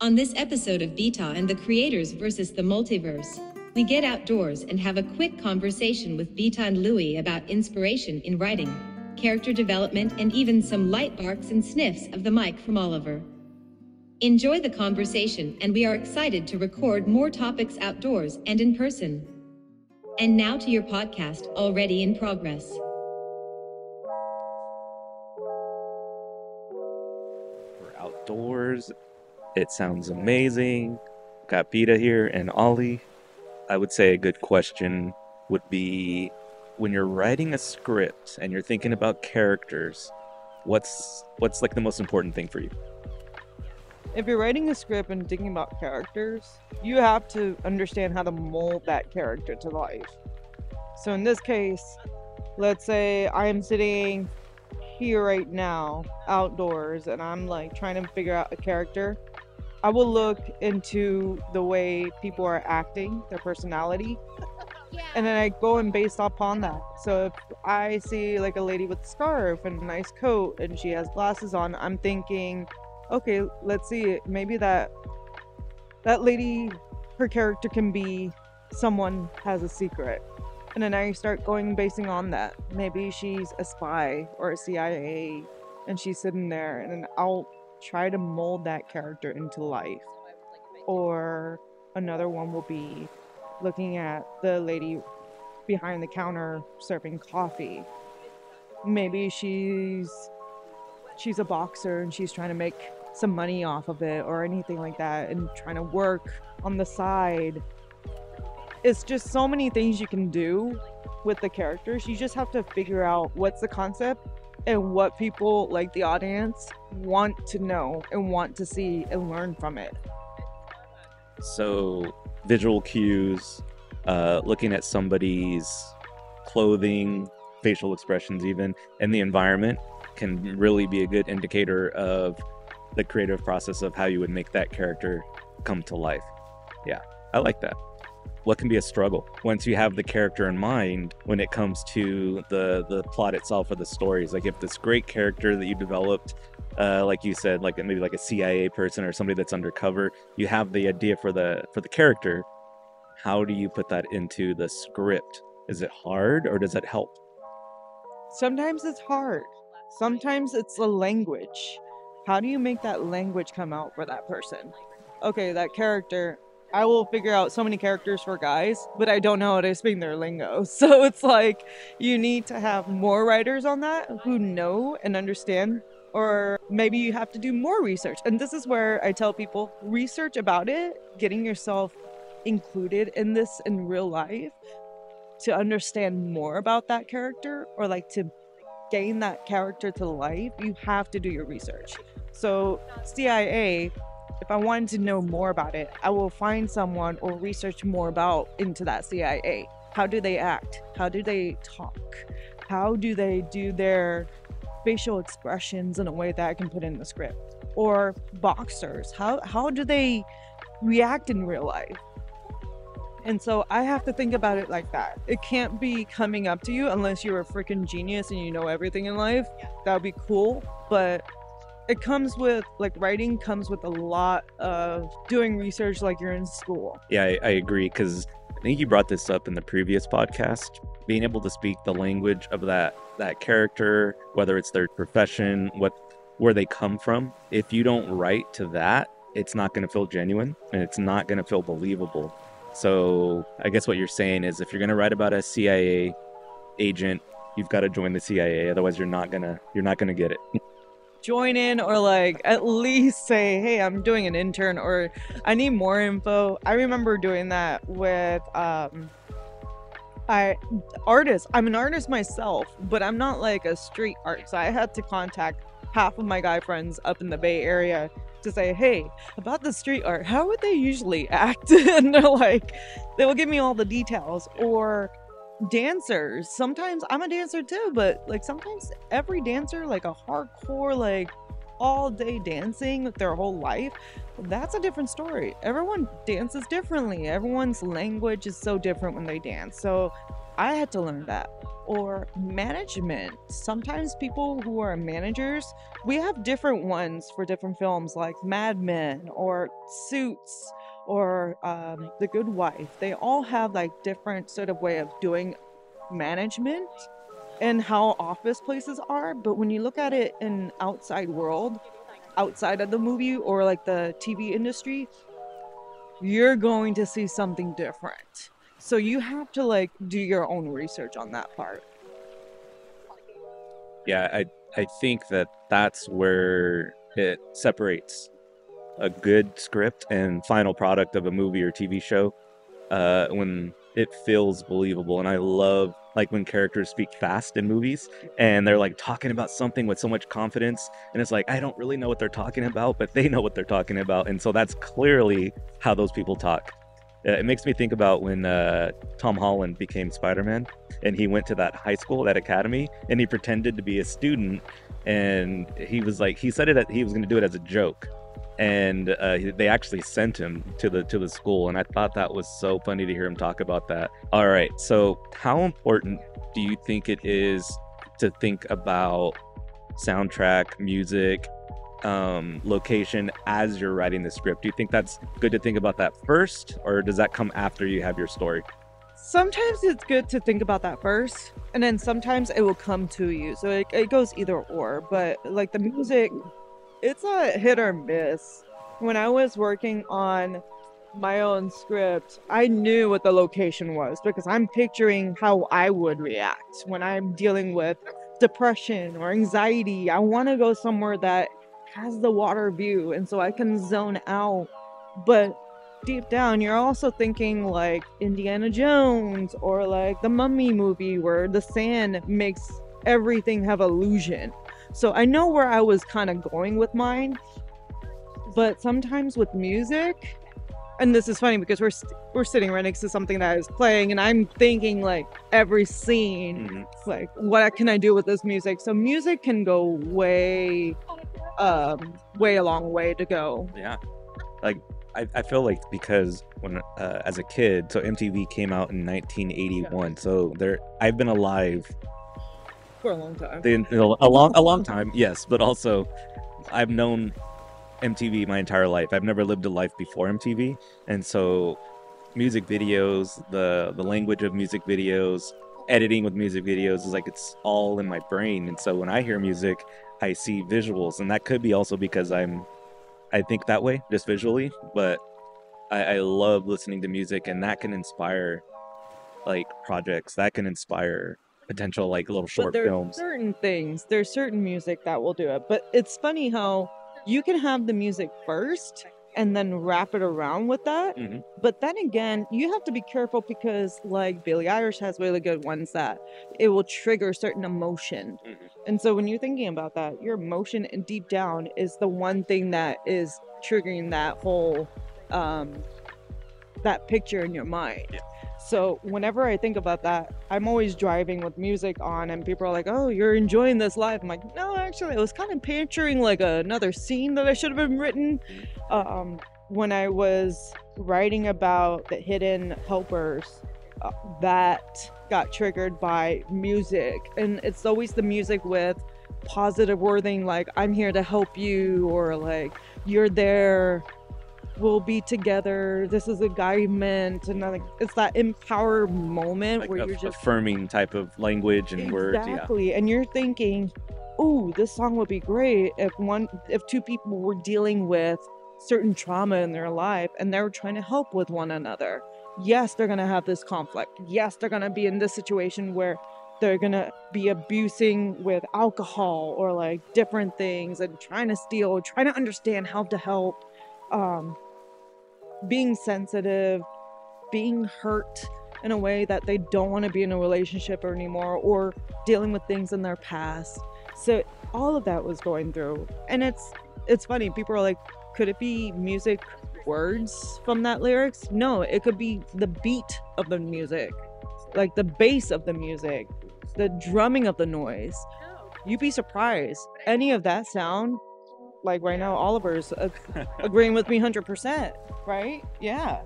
On this episode of Bita and the Creators versus the Multiverse, we get outdoors and have a quick conversation with Bita and Louie about inspiration in writing, character development, and even some light barks and sniffs of the mic from Oliver. Enjoy the conversation, and we are excited to record more topics outdoors and in person. And now to your podcast, already in progress. We're outdoors. It sounds amazing. Got Bita here and Ollie. I would say a good question would be when you're writing a script and you're thinking about characters, what's what's like the most important thing for you? if you're writing a script and thinking about characters, you have to understand how to mold that character to life. So in this case, let's say I'm sitting here right now, outdoors, and I'm like trying to figure out a character. I will look into the way people are acting, their personality, and then I go and based upon that. So if I see like a lady with a scarf and a nice coat and she has glasses on, I'm thinking, okay, let's see, maybe that that lady, her character can be someone has a secret. And then I start going basing on that. Maybe she's a spy or a CIA and she's sitting there and then I'll try to mold that character into life. Or another one will be looking at the lady behind the counter serving coffee. Maybe she's she's a boxer and she's trying to make some money off of it or anything like that and trying to work on the side. It's just so many things you can do with the characters. You just have to figure out what's the concept and what people like the audience want to know and want to see and learn from it. So, visual cues, uh, looking at somebody's clothing, facial expressions, even, and the environment can really be a good indicator of the creative process of how you would make that character come to life. Yeah, I like that. What can be a struggle once you have the character in mind when it comes to the the plot itself or the stories? Like if this great character that you developed, uh, like you said, like maybe like a CIA person or somebody that's undercover, you have the idea for the for the character. How do you put that into the script? Is it hard or does it help? Sometimes it's hard. Sometimes it's the language how do you make that language come out for that person? Okay, that character, I will figure out so many characters for guys, but I don't know how to speak their lingo. So it's like you need to have more writers on that who know and understand, or maybe you have to do more research. And this is where I tell people research about it, getting yourself included in this in real life to understand more about that character or like to gain that character to life, you have to do your research. So, CIA, if I wanted to know more about it, I will find someone or research more about into that CIA. How do they act? How do they talk? How do they do their facial expressions in a way that I can put in the script? Or boxers, how how do they react in real life? And so I have to think about it like that. It can't be coming up to you unless you're a freaking genius and you know everything in life. That would be cool. But it comes with like writing comes with a lot of doing research like you're in school. Yeah i, I agree because i think you brought this up in the previous podcast. Being able to speak the language of that that character whether it's their profession what where they come from if you don't write to that it's not going to feel genuine and it's not going to feel believable. So i guess what you're saying is if you're going to write about a cia agent you've got to join the cia otherwise you're not to you're not going to get it join in or like at least say, hey, I'm doing an intern or I need more info. I remember doing that with um I artist. I'm an artist myself, but I'm not like a street art. So I had to contact half of my guy friends up in the Bay Area to say, hey, about the street art, how would they usually act? and they're like, they will give me all the details. Or dancers. Sometimes I'm a dancer too, but like sometimes every dancer, like a hardcore, like all day dancing their whole life, that's a different story. Everyone dances differently. Everyone's language is so different when they dance. So I had to learn that. Or management. Sometimes people who are managers, we have different ones for different films like Mad Men or Suits or um, The Good Wife. They all have like different sort of way of doing management and how office places are. But when you look at it in outside world, outside of the movie or like the TV industry, you're going to see something different. So you have to like do your own research on that part. Yeah, I I think that that's where it separates a good script and final product of a movie or TV show uh, when it feels believable. And I love like when characters speak fast in movies and they're like talking about something with so much confidence. And it's like, I don't really know what they're talking about, but they know what they're talking about. And so that's clearly how those people talk. Uh, it makes me think about when uh, Tom Holland became Spider Man and he went to that high school, that academy, and he pretended to be a student. And he was like, he said it, he was going to do it as a joke and uh, they actually sent him to the to the school and i thought that was so funny to hear him talk about that. All right so how important do you think it is to think about soundtrack music um, location as you're writing the script? Do you think that's good to think about that first or does that come after you have your story? Sometimes it's good to think about that first and then sometimes it will come to you. So it, it goes either or but like the music it's a hit or miss. When I was working on my own script, I knew what the location was because I'm picturing how I would react when I'm dealing with depression or anxiety. I want to go somewhere that has the water view and so I can zone out. But deep down, you're also thinking like Indiana Jones or like the Mummy movie where the sand makes everything have illusion. So I know where I was kind of going with mine. But sometimes with music, and this is funny because we're we we're sitting right next to something that is playing, and I'm thinking like every scene, mm-hmm. like what can I do with this music? So music can go way, um, way a long way to go. Yeah, like I, I feel like because when uh, as a kid, so MTV came out in 1981, so there I've been alive for a long time. a long a long time, yes, but also I've known MTV my entire life. I've never lived a life before MTV, and so music videos, the the language of music videos, editing with music videos is like it's all in my brain. And so when I hear music, I see visuals, and that could be also because I'm I think that way just visually, but I, I love listening to music, and that can inspire like projects. That can inspire potential like little short but films. Certain things, there's certain music that will do it. But it's funny how you can have the music first and then wrap it around with that. Mm-hmm. But then again, you have to be careful because like Billie Eilish has really good ones that it will trigger certain emotion. Mm-hmm. And so when you're thinking about that, your emotion and deep down is the one thing that is triggering that whole um that picture in your mind. Yeah. So whenever I think about that, I'm always driving with music on, and people are like, "Oh, you're enjoying this live." I'm like, "No, actually, I was kind of picturing like another scene that I should have been written." Um, when I was writing about the hidden helpers, uh, that got triggered by music, and it's always the music with positive wording like "I'm here to help you" or like "You're there." We'll be together. This is a guidance, and like it's that empower moment like where you're just affirming type of language and exactly. words. Exactly, and you're thinking, "Oh, this song would be great if one if two people were dealing with certain trauma in their life and they're trying to help with one another." Yes, they're gonna have this conflict. Yes, they're gonna be in this situation where they're gonna be abusing with alcohol or like different things and trying to steal, trying to understand how to help. Um, being sensitive, being hurt in a way that they don't want to be in a relationship anymore or dealing with things in their past. So all of that was going through. And it's it's funny, people are like, could it be music words from that lyrics? No, it could be the beat of the music, like the bass of the music, the drumming of the noise. Oh. You'd be surprised. Any of that sound like right now, Oliver's uh, agreeing with me 100%, right? Yeah.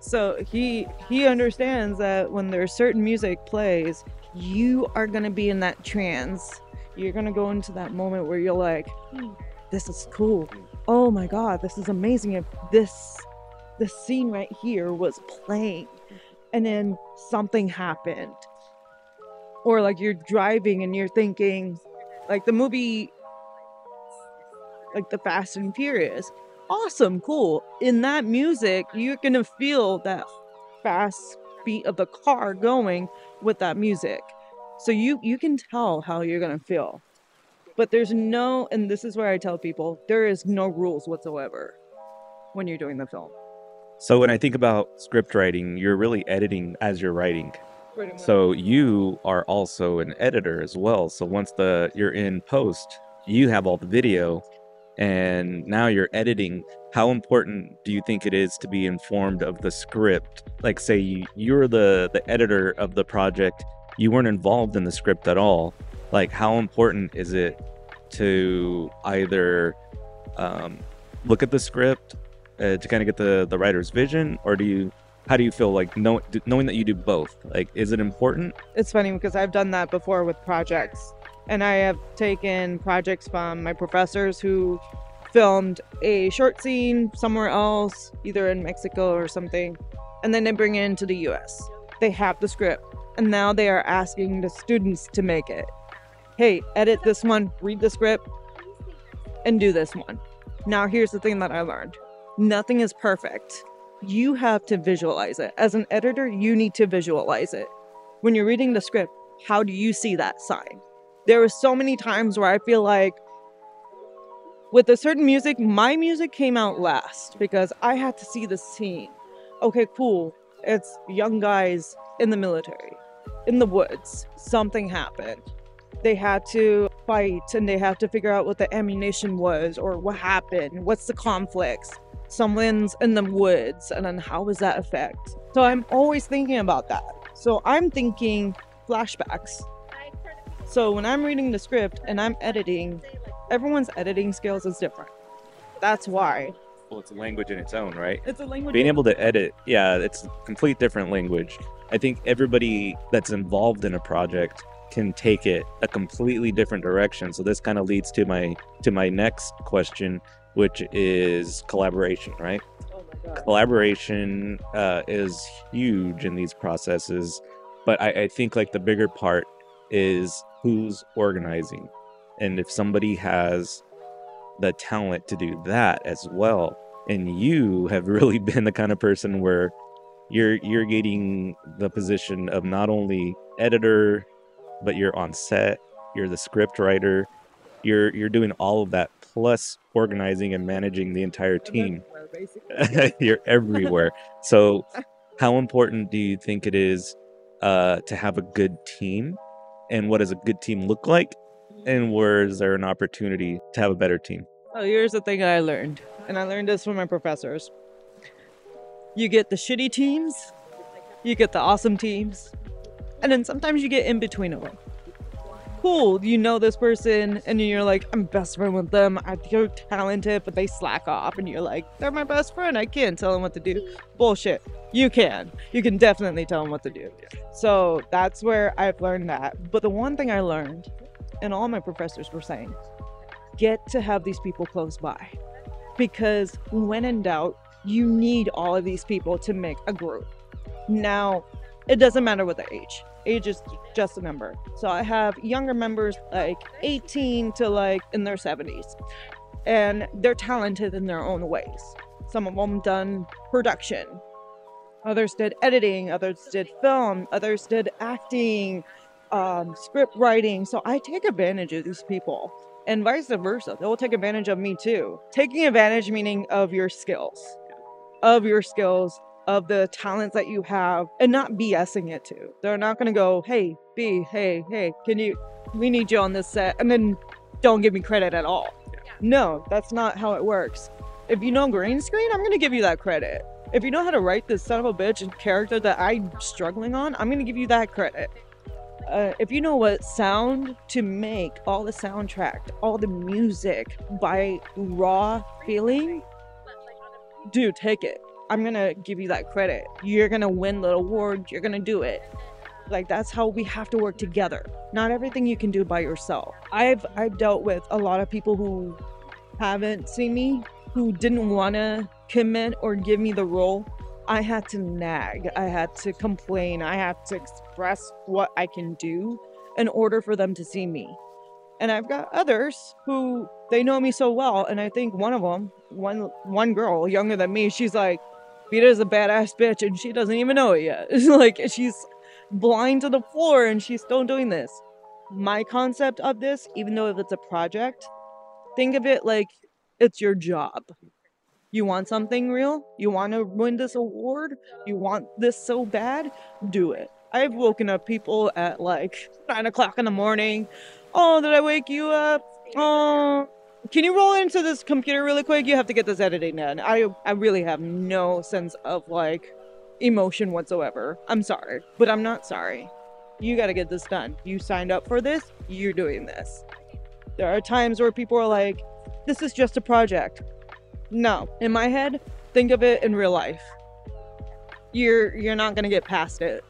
So he he understands that when there's certain music plays, you are gonna be in that trance. You're gonna go into that moment where you're like, "Hmm, this is cool. Oh my god, this is amazing. If this this scene right here was playing and then something happened. Or like you're driving and you're thinking like the movie like the Fast and Furious. Awesome, cool. In that music, you're gonna feel that fast beat of the car going with that music. So you you can tell how you're gonna feel. But there's no and this is where I tell people, there is no rules whatsoever when you're doing the film. So when I think about script writing, you're really editing as you're writing. So you are also an editor as well. So once the you're in post, you have all the video and now you're editing. How important do you think it is to be informed of the script? Like say you, you're the the editor of the project, you weren't involved in the script at all. Like how important is it to either um, look at the script uh, to kind of get the the writer's vision or do you how do you feel like know, knowing that you do both like is it important it's funny because I've done that before with projects. And I have taken projects from my professors who filmed a short scene somewhere else, either in Mexico or something, and then they bring it into the US. They have the script, and now they are asking the students to make it. Hey, edit this one, read the script, and do this one. Now, here's the thing that I learned nothing is perfect. You have to visualize it. As an editor, you need to visualize it. When you're reading the script, how do you see that sign? There were so many times where I feel like with a certain music, my music came out last because I had to see the scene. Okay, cool. It's young guys in the military, in the woods. Something happened. They had to fight and they have to figure out what the ammunition was or what happened. What's the conflicts? Someone's in the woods, and then how does that affect? So I'm always thinking about that. So I'm thinking flashbacks. So when I'm reading the script and I'm editing, everyone's editing skills is different. That's why. well it's a language in its own right It's a language. being able to edit yeah it's a complete different language i think everybody that's involved in a project can take it a completely different direction so this kind of leads to my to my next question which is collaboration right Oh my God. collaboration uh, is huge in these processes but I, I think like the bigger part is who's organizing and if somebody has the talent to do that as well and you have really been the kind of person where you're you're getting the position of not only editor but you're on set you're the script writer you're you're doing all of that plus organizing and managing the entire team you're everywhere. So, how important do you think it is uh, to have a good team? And what does a good team look like? And where is there an opportunity to have a better team? Oh, here's the thing I learned, and I learned this from my professors. You get the shitty teams, you get the awesome teams, and then sometimes you get in between of them. Cool, you know this person, and you're like, I'm best friend with them. I- They're talented, but they slack off, and you're like, they're my best friend. I can't tell them what to do. Bullshit. You can. You can definitely tell them what to do. So that's where I've learned that. But the one thing I learned, and all my professors were saying, get to have these people close by. Because when in doubt, you need all of these people to make a group. Now, it doesn't matter what the age. Age is just a number. So I have younger members like 18 to like in their 70s. And they're talented in their own ways. Some of them done production. Others did editing, others did film, others did acting, um, script writing. So I take advantage of these people and vice versa. They'll take advantage of me too. Taking advantage meaning of your skills, of your skills, of the talents that you have, and not BSing it too. They're not gonna go, hey, B, hey, hey, can you, we need you on this set, and then don't give me credit at all. No, that's not how it works. If you know green screen, I'm gonna give you that credit. If you know how to write this son of a bitch and character that I'm struggling on, I'm gonna give you that credit. uh, if you know what sound to make, all the soundtrack, all the music by raw feeling, dude, take it. I'm gonna give you that credit. You're gonna win the award. You're gonna do it. Like that's how we have to work together. Not everything you can do by yourself. I've I've dealt with a lot of people who haven't seen me, who didn't want to commit or give me the role. I had to nag. I had to complain. I had to express what I can do in order for them to see me. And I've got others who they know me so well, and I think one of them, one one girl younger than me, she's like, Bita's a badass bitch, and she doesn't even know it yet. Like she's blind to the floor, and she's still doing this. My concept of this, even though if it's a project, think of it like it's your job. You want something real? You want to win this award? You want this so bad? Do it. I've woken up people at like nine o'clock in the morning. Oh, did I wake you up? Oh, can you roll into this computer really quick? You have to get this editing done. I I really have no sense of like emotion whatsoever. I'm sorry, but I'm not sorry. You got to get this done. You signed up for this. You're doing this. There are times where people are like, "This is just a project." No, in my head, think of it in real life. You're you're not gonna get past it.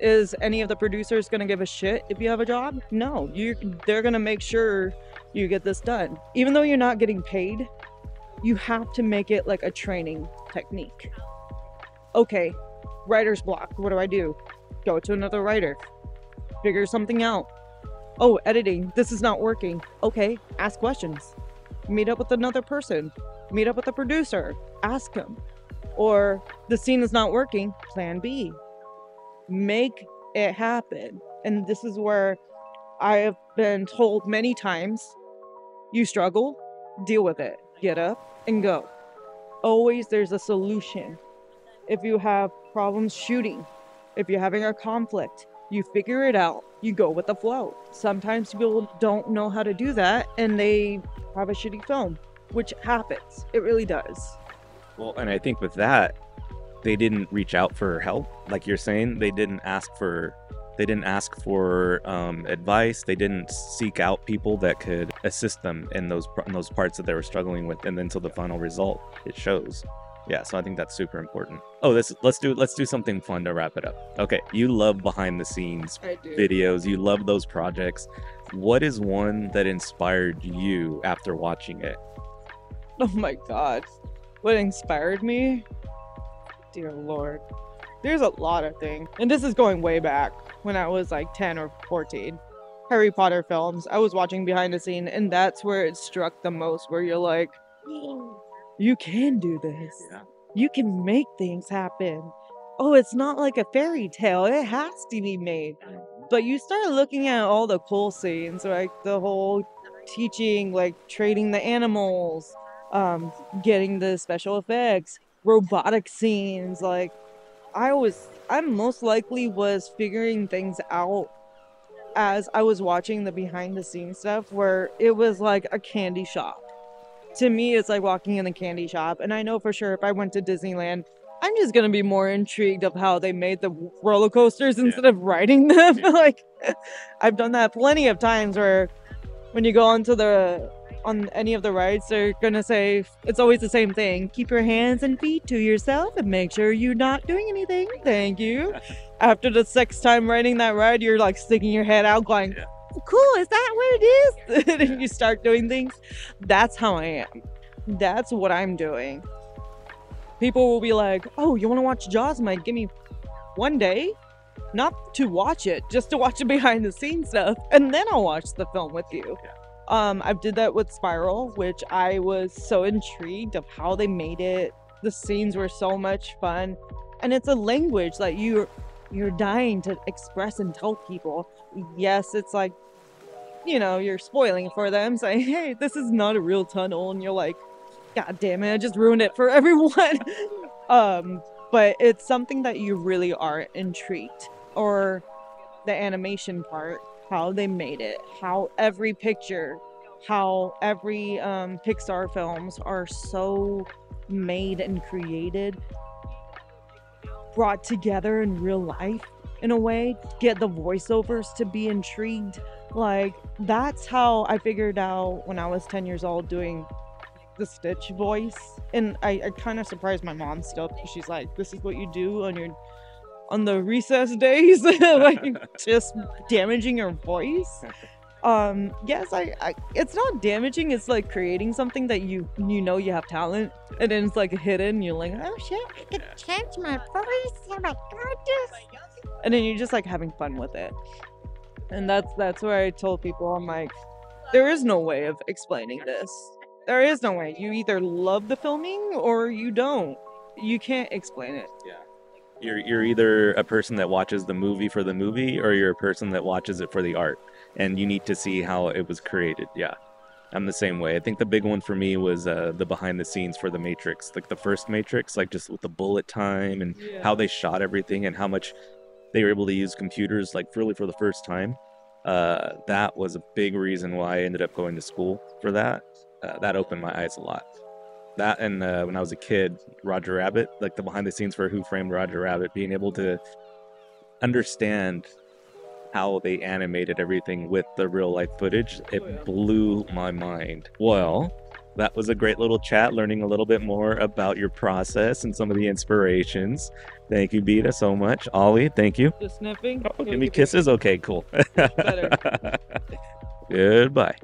Is any of the producers gonna give a shit if you have a job? No, you they're gonna make sure you get this done. Even though you're not getting paid, you have to make it like a training technique. Okay, writer's block. What do I do? Go to another writer. Figure something out. Oh, editing. This is not working. Okay, ask questions. Meet up with another person meet up with the producer, ask him. Or the scene is not working, plan B. Make it happen. And this is where I have been told many times you struggle, deal with it, get up and go. Always there's a solution. If you have problems shooting, if you're having a conflict, you figure it out, you go with the flow. Sometimes people don't know how to do that and they have a shitty film which happens. It really does. Well, and I think with that, they didn't reach out for help, like you're saying. They didn't ask for they didn't ask for um, advice. They didn't seek out people that could assist them in those in those parts that they were struggling with, and then to the final result, it shows. Yeah, so I think that's super important. Oh, this let's do let's do something fun to wrap it up. Okay, you love behind the scenes videos. You love those projects. What is one that inspired you after watching it? Oh my god. What inspired me? Dear Lord. There's a lot of things. And this is going way back when I was like 10 or 14. Harry Potter films. I was watching behind the scene, and that's where it struck the most, where you're like, you can do this. Yeah. You can make things happen. Oh, it's not like a fairy tale. It has to be made. But you start looking at all the cool scenes, like the whole teaching, like trading the animals, um, getting the special effects, robotic scenes. Like, I was, I most likely was figuring things out as I was watching the behind the scenes stuff where it was like a candy shop. To me, it's like walking in the candy shop. And I know for sure if I went to Disneyland, I'm just gonna be more intrigued of how they made the roller coasters instead yeah. of riding them. like I've done that plenty of times where when you go onto the on any of the rides, they're gonna say it's always the same thing. Keep your hands and feet to yourself and make sure you're not doing anything. Thank you. After the sixth time riding that ride, you're like sticking your head out, going, yeah. "Cool, is that what it is?" and you start doing things. That's how I am. That's what I'm doing. People will be like, "Oh, you want to watch Jaws, Mike? Give me one day." Not to watch it, just to watch the behind the scenes stuff, and then I'll watch the film with you. Yeah. Um, I did that with Spiral, which I was so intrigued of how they made it. The scenes were so much fun, and it's a language that you you're dying to express and tell people. Yes, it's like you know you're spoiling for them, saying, "Hey, this is not a real tunnel," and you're like, "God damn it, I just ruined it for everyone." um, but it's something that you really are intrigued, or the animation part how they made it, how every picture, how every um, Pixar films are so made and created, brought together in real life. in a way, get the voiceovers to be intrigued. Like that's how I figured out when I was 10 years old doing the Stitch voice. And I, I kind of surprised my mom still. She's like, "This is what you do on your on the recess days, like just damaging your voice." Um, yes, I, I it's not damaging. It's like creating something that you you know you have talent, and then it's like hidden. You're like, oh shit, I could change my voice. Oh my goodness. And then you're just like having fun with it. And that's that's where I told people I'm like, there is no way of explaining this. There is no way. You either love the filming or you don't. You can't explain it. Yeah. You're you're either a person that watches the movie for the movie or you're a person that watches it for the art and you need to see how it was created. Yeah. I'm the same way. I think the big one for me was uh, the behind the scenes for the Matrix, like the first Matrix, like just with the bullet time and Yeah. how they shot everything and how much they were able to use computers like really for the first time. Uh, that was a big reason why I ended up going to school for that. Uh, that opened my eyes a lot. That and uh, when I was a kid, Roger Rabbit, like the behind the scenes for Who Framed Roger Rabbit, being able to understand how they animated everything with the real life footage, it blew my mind. Well, that was a great little chat, learning a little bit more about your process and some of the inspirations. Thank you, Bita, so much. Ollie, thank you. The sniffing. Oh, give me kisses? Okay, cool. Goodbye.